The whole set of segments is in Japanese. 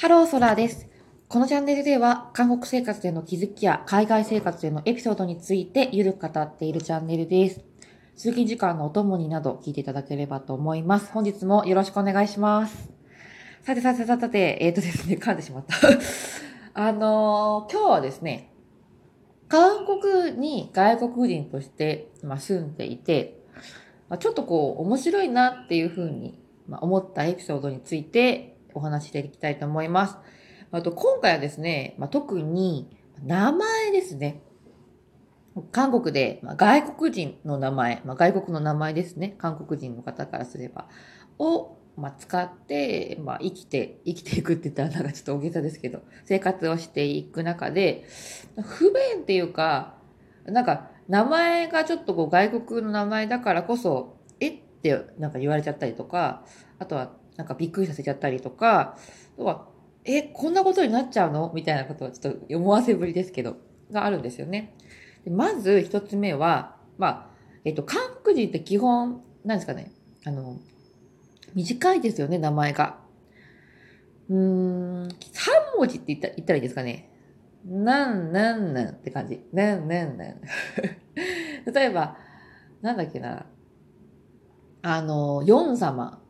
ハローソラーです。このチャンネルでは、韓国生活での気づきや海外生活でのエピソードについてゆるく語っているチャンネルです。通勤時間のお供になど聞いていただければと思います。本日もよろしくお願いします。さてさてさてさて、えっ、ー、とですね、噛んでしまった。あのー、今日はですね、韓国に外国人として、ま、住んでいて、ま、ちょっとこう、面白いなっていうふうに、ま、思ったエピソードについてお話していきたいと思います。あと、今回はですね、まあ、特に名前ですね。韓国で、まあ、外国人の名前、まあ、外国の名前ですね。韓国人の方からすれば。を、まあ、使って、まあ、生きて、生きていくって言ったらなんかちょっと大げさですけど、生活をしていく中で、不便っていうか、なんか、名前がちょっとこう外国の名前だからこそ、えってなんか言われちゃったりとか、あとはなんかびっくりさせちゃったりとか、とは、え、こんなことになっちゃうの？みたいなことはちょっと思わせぶりですけど、があるんですよね。でまず一つ目は、まあ、えっと、韓国人って基本、なんですかね、あの、短いですよね、名前が。うーん、3文字って言った言ったらいいですかね。なん、なん、なんって感じ。なん、なん、なん。例えば、なんだっけな。あの、ヨン様。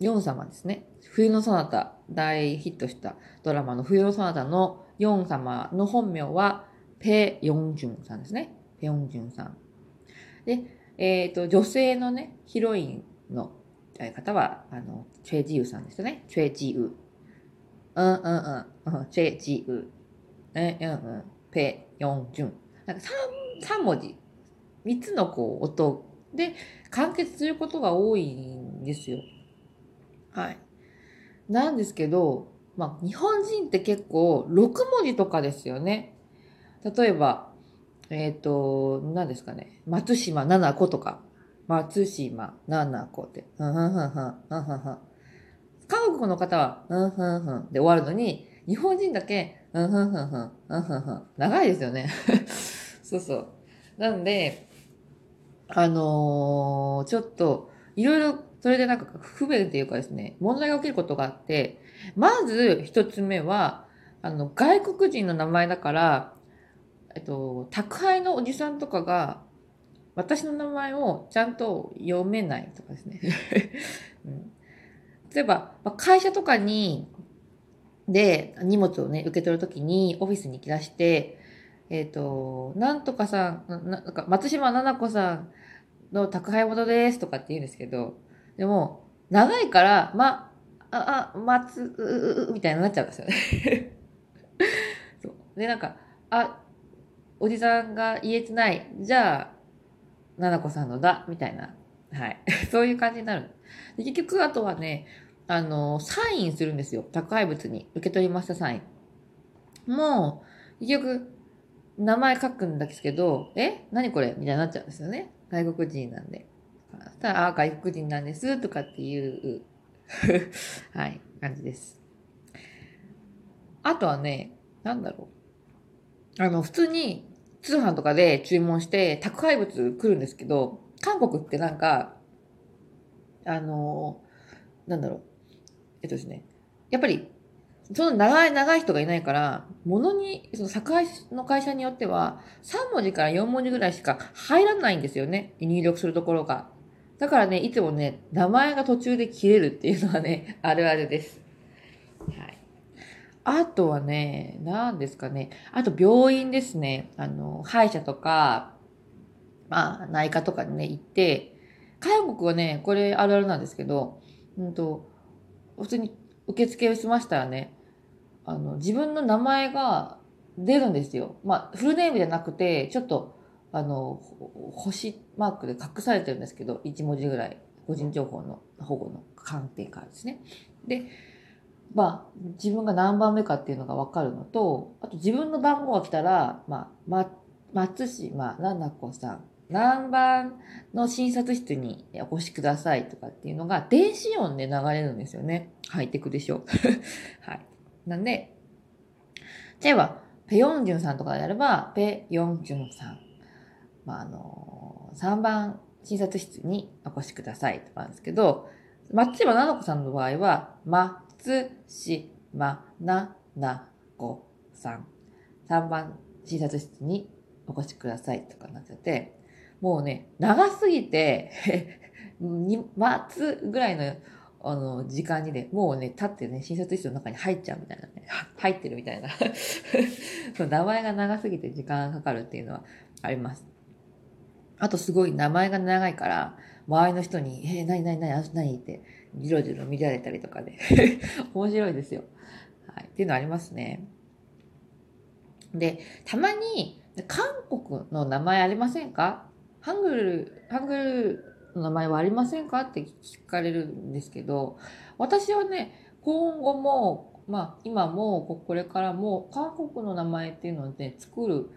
ヨン様ですね。冬のそなた、大ヒットしたドラマの冬のそなたのヨン様の本名は、ペ・ヨンジュンさんですね。ペ・ヨンジュンさん。で、えっ、ー、と、女性のね、ヒロインの方は、あの、チェ・ジウさんですよね。チェ・ジウ。うんうんうん。チェ・ジウ。え、うんうん。ペ・ヨンジュン。なんか三、三文字。三つのこう、音で完結することが多いんですよ。はい。なんですけど、まあ、日本人って結構6文字とかですよね。例えば、えっ、ー、と、何ですかね。松島七子とか。松島七子って。うんふんふんふん。うんふんふん。韓国の方は、うんふんふんで終わるのに、日本人だけ、うんふんふんふん。うんふんふん。長いですよね。そうそう。なんで、あのー、ちょっと、いろいろ、それでなんか不便っていうかですね、問題が起きることがあって、まず一つ目は、あの、外国人の名前だから、えっと、宅配のおじさんとかが、私の名前をちゃんと読めないとかですね。うん、例えば、会社とかに、で、荷物をね、受け取るときに、オフィスに来だして、えっ、ー、と、なんとかさん、なんか松島奈々子さんの宅配元ですとかって言うんですけど、でも、長いから、ま、あ、あ、松、う、う、みたいになっちゃうんですよね。そう。で、なんか、あ、おじさんが言えてない。じゃあ、奈々子さんのだ、みたいな。はい。そういう感じになる。で結局、あとはね、あの、サインするんですよ。宅配物に。受け取りましたサイン。もう、結局、名前書くんですけど、え？何これ？みたいになっちゃうんですよね。外国人なんで。そしたら、あ、外国人なんです、とかっていう、はい、感じです。あとはね、なんだろう。あの、普通に通販とかで注文して宅配物来るんですけど、韓国ってなんか、あの、なんだろう。えっとですね。やっぱりその長い長い人がいないから、物に、その作配の会社によっては、3文字から4文字ぐらいしか入らないんですよね。入力するところが。だからね、いつもね、名前が途中で切れるっていうのはね、あるあるです。はい。あとはね、何ですかね。あと病院ですね。あの、歯医者とか、まあ、内科とかにね、行って、韓国はね、これあるあるなんですけど、うんと、普通に受付をしましたらね、あの、自分の名前が出るんですよ。まあ、フルネームじゃなくて、ちょっと、あの、星マークで隠されてるんですけど、1文字ぐらい、個人情報の保護の観点からですね。で、まあ、自分が何番目かっていうのがわかるのと、あと自分の番号が来たら、まあ、ま、松島奈々子さん、何番の診察室にお越しくださいとかっていうのが電子音で流れるんですよね。ハイテクでしょう。はい。なんで、例えば、ペヨンジュンさんとかであれば、ペヨンジュンさん。まあ、あの、3番診察室にお越しくださいとかなんですけど、松島奈々子さんの場合は、松島まななこさん。3番診察室にお越しくださいとかなってて、もうね、長すぎて 2つぐらいのあの、時間にね、もうね、立ってね、診察室の中に入っちゃうみたいなね、入ってるみたいな その名前が長すぎて時間がかかるっていうのはあります。あとすごい名前が長いから、周りの人に、えー、何何何何？って、じろじろ見られたりとかで 面白いですよ。はい。っていうのありますね。で、たまに、韓国の名前ありませんか？ハングル、ハングルの名前はありませんか？って聞かれるんですけど、私はね、今後も、まあ今もこれからも韓国の名前っていうのをね、作る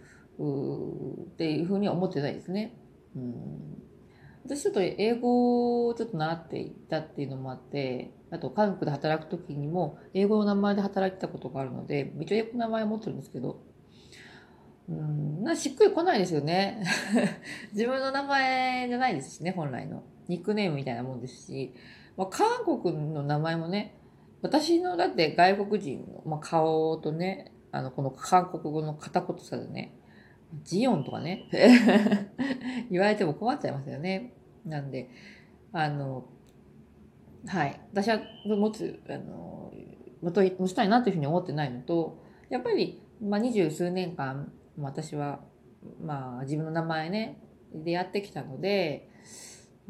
っていうふうには思ってないですね。うん私ちょっと英語をちょっと習っていたっていうのもあって、あと韓国で働く時にも英語の名前で働いてたことがあるので、一応英語の名前を持ってるんですけど、うん、なしっくりこないですよね。自分の名前じゃないですしね、本来の。ニックネームみたいなもんですし、まあ、韓国の名前もね、私のだって外国人の、まあ、顔とね、あの、この韓国語の片言さでね、ジオンとかね、言われても困っちゃいますよね。なんで、あの、はい。私は持つ、あの、持ちたいなというふうに思ってないのと、やっぱり、まあ、二十数年間、私は、まあ、自分の名前ね、でやってきたので、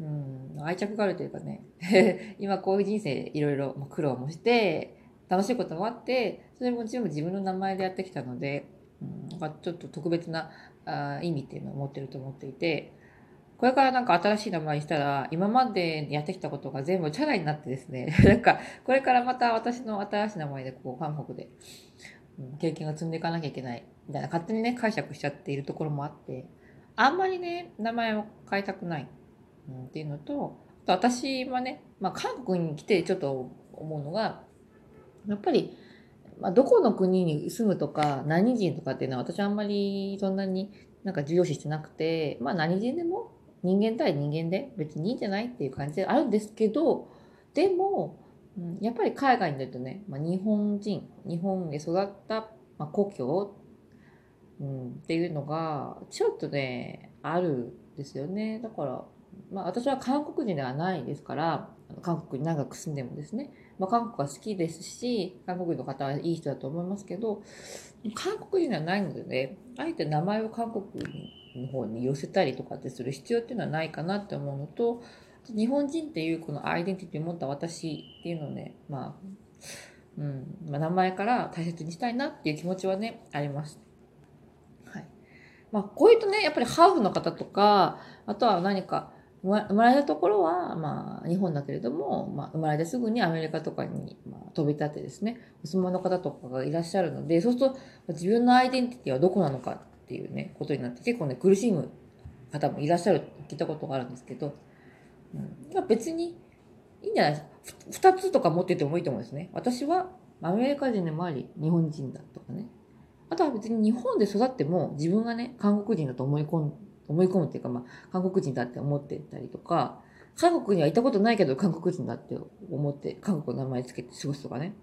うん、愛着があるというかね、今こういう人生いろいろ苦労もして、楽しいこともあって、それも全部自分の名前でやってきたので、うん、なんかちょっと特別なあ意味っていうのを持ってると思っていて、これからなんか新しい名前にしたら、今までやってきたことが全部チャラになってですね、なんか、これからまた私の新しい名前でこう、韓国で、うん、経験を積んでいかなきゃいけないみたいな勝手にね、解釈しちゃっているところもあって、あんまりね、名前を変えたくない、うん、っていうのと、あと私はね、まあ、韓国に来てちょっと思うのが、やっぱり、まあ、どこの国に住むとか、何人とかっていうのは私はあんまりそんなになんか重要視してなくて、まあ何人でも人間対人間で別にいいんじゃないっていう感じであるんですけど、でも、うん、やっぱり海外に出るとね、まあ、日本人、日本で育った、まあ、故郷うん、っていうのが、ちょっとね、あるんですよね。だから、まあ私は韓国人ではないですから、韓国に長く住んでもですね、まあ韓国は好きですし、韓国の方はいい人だと思いますけど、韓国人ではないのでね、あえて名前を韓国の方に寄せたりとかってする必要っていうのはないかなって思うのと、日本人っていうこのアイデンティティを持った私っていうのをね、まあ、うん、まあ、名前から大切にしたいなっていう気持ちはね、あります。はいまあ、こういうとね、やっぱりハーフの方とか、あとは何か、生まれたところは、まあ、日本だけれども、まあ、生まれてすぐにアメリカとかに、まあ、飛び立ってですね、お住まいの方とかがいらっしゃるので、そうすると、自分のアイデンティティはどこなのかっていうね、ことになって、結構ね、苦しむ方もいらっしゃるって聞いたことがあるんですけど、うん、別にいいんじゃないですか。二つとか持っててもいいと思うんですね。私はアメリカ人でもあり、日本人だとかね。あとは別に日本で育っても自分がね、韓国人だと思い込む、思い込むっていうか、まあ、韓国人だって思ってたりとか、韓国には行ったことないけど韓国人だって思って韓国の名前つけて過ごすとかね。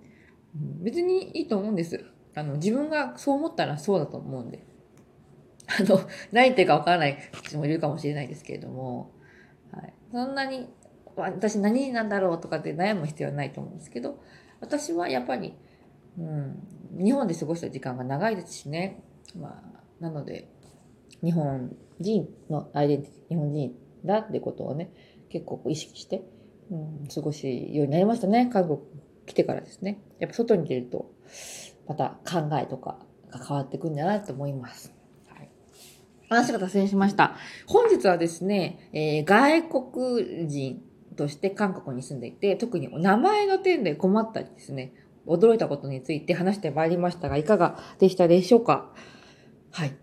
別にいいと思うんです。あの、自分がそう思ったらそうだと思うんで。あの、何言ってるかわからない人もいるかもしれないですけれども、はい。そんなに、私何なんだろうとかって悩む必要はないと思うんですけど、私はやっぱり、うん、日本で過ごした時間が長いですしね。まあ、なので、日本人のアイデンティティ、日本人だってことをね、結構意識して、うん、過ごすようになりましたね。韓国来てからですね。やっぱ外に出ると、また考えとかが変わってくるんじゃないと思います。はい。話が脱線しました。本日はですね、えー、外国人として韓国に住んでいて、特に名前の点で困ったりですね、驚いたことについて話してまいりましたが、いかがでしたでしょうか？はい。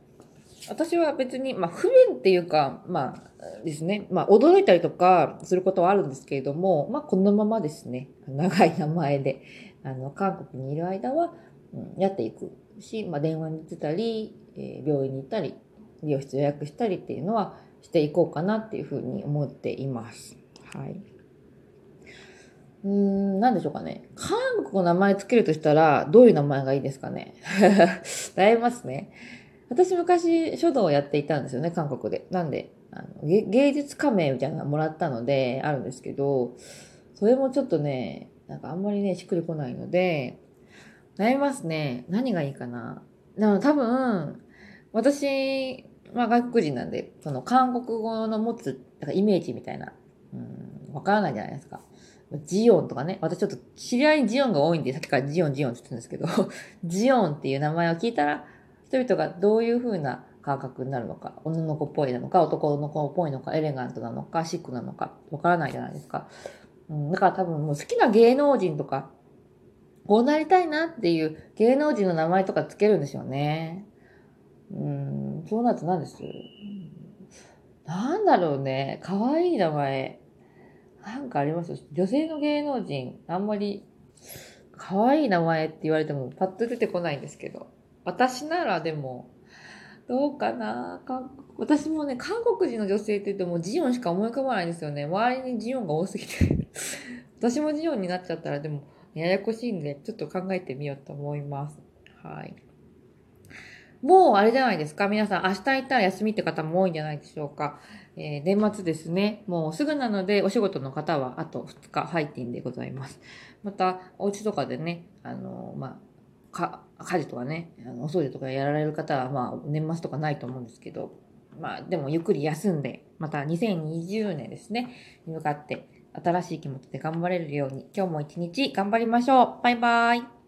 私は別に、まあ、不便っていうか、まあですね、まあ、驚いたりとかすることはあるんですけれども、まあ、このままですね、長い名前で、あの、韓国にいる間は、うん、やっていくし、まあ、電話に行ってたり、えー、病院に行ったり、美容室予約したりっていうのはしていこうかなっていうふうに思っています。はい。うん、なんでしょうかね。韓国の名前つけるとしたら、どういう名前がいいですかね。悩みますね。私昔書道をやっていたんですよね、韓国で。なんで、あの芸術家名みたいなのもらったので、あるんですけど、それもちょっとね、なんかあんまりね、しっくりこないので、悩みますね。何がいいかな。でも多分、私、まあ外国人なんで、その韓国語の持つなんかイメージみたいな、うん、わからないじゃないですか。ジオンとかね。私ちょっと知り合いにジオンが多いんで、さっきからジオンジオンって言ってるんですけど、ジオンっていう名前を聞いたら、人々がどういう風な感覚になるのか、女の子っぽいなのか、男の子っぽいのか、エレガントなのか、シックなのか、わからないじゃないですか。うん、だから多分もう好きな芸能人とか、こうなりたいなっていう芸能人の名前とかつけるんでしょうね。うん、そうなると何です？なんだろうね。かわいい名前。なんかあります？女性の芸能人、あんまり、かわいい名前って言われてもパッと出てこないんですけど。私ならでも、どうかな私もね、韓国人の女性って言ってもジオンしか思い浮かばないんですよね。周りにジオンが多すぎて 私もジオンになっちゃったらでも、ややこしいんで、ちょっと考えてみようと思います。はい。もうあれじゃないですか。皆さん、明日行ったら休みって方も多いんじゃないでしょうか。えー、年末ですね。もうすぐなので、お仕事の方はあと2日入っていんでございます。また、お家とかでね、あの、まあ、か、家事とかね、あのお掃除とかやられる方は、まあ、年末とかないと思うんですけど、まあ、でもゆっくり休んで、また2020年ですね、に向かって、新しい気持ちで頑張れるように、今日も一日頑張りましょう。バイバイ。